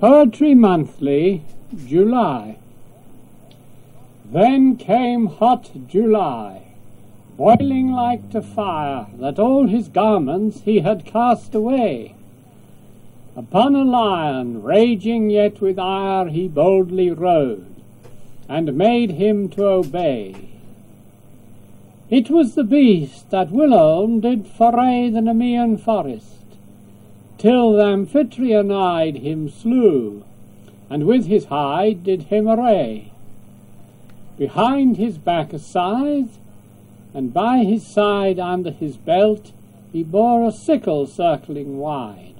Poetry Monthly, July. Then came hot July, boiling like to fire, that all his garments he had cast away. Upon a lion, raging yet with ire, he boldly rode, and made him to obey. It was the beast that whilom did foray the Nemean forest, till the Amphitrionide him slew, and with his hide did him array. Behind his back a scythe, and by his side under his belt he bore a sickle circling wide.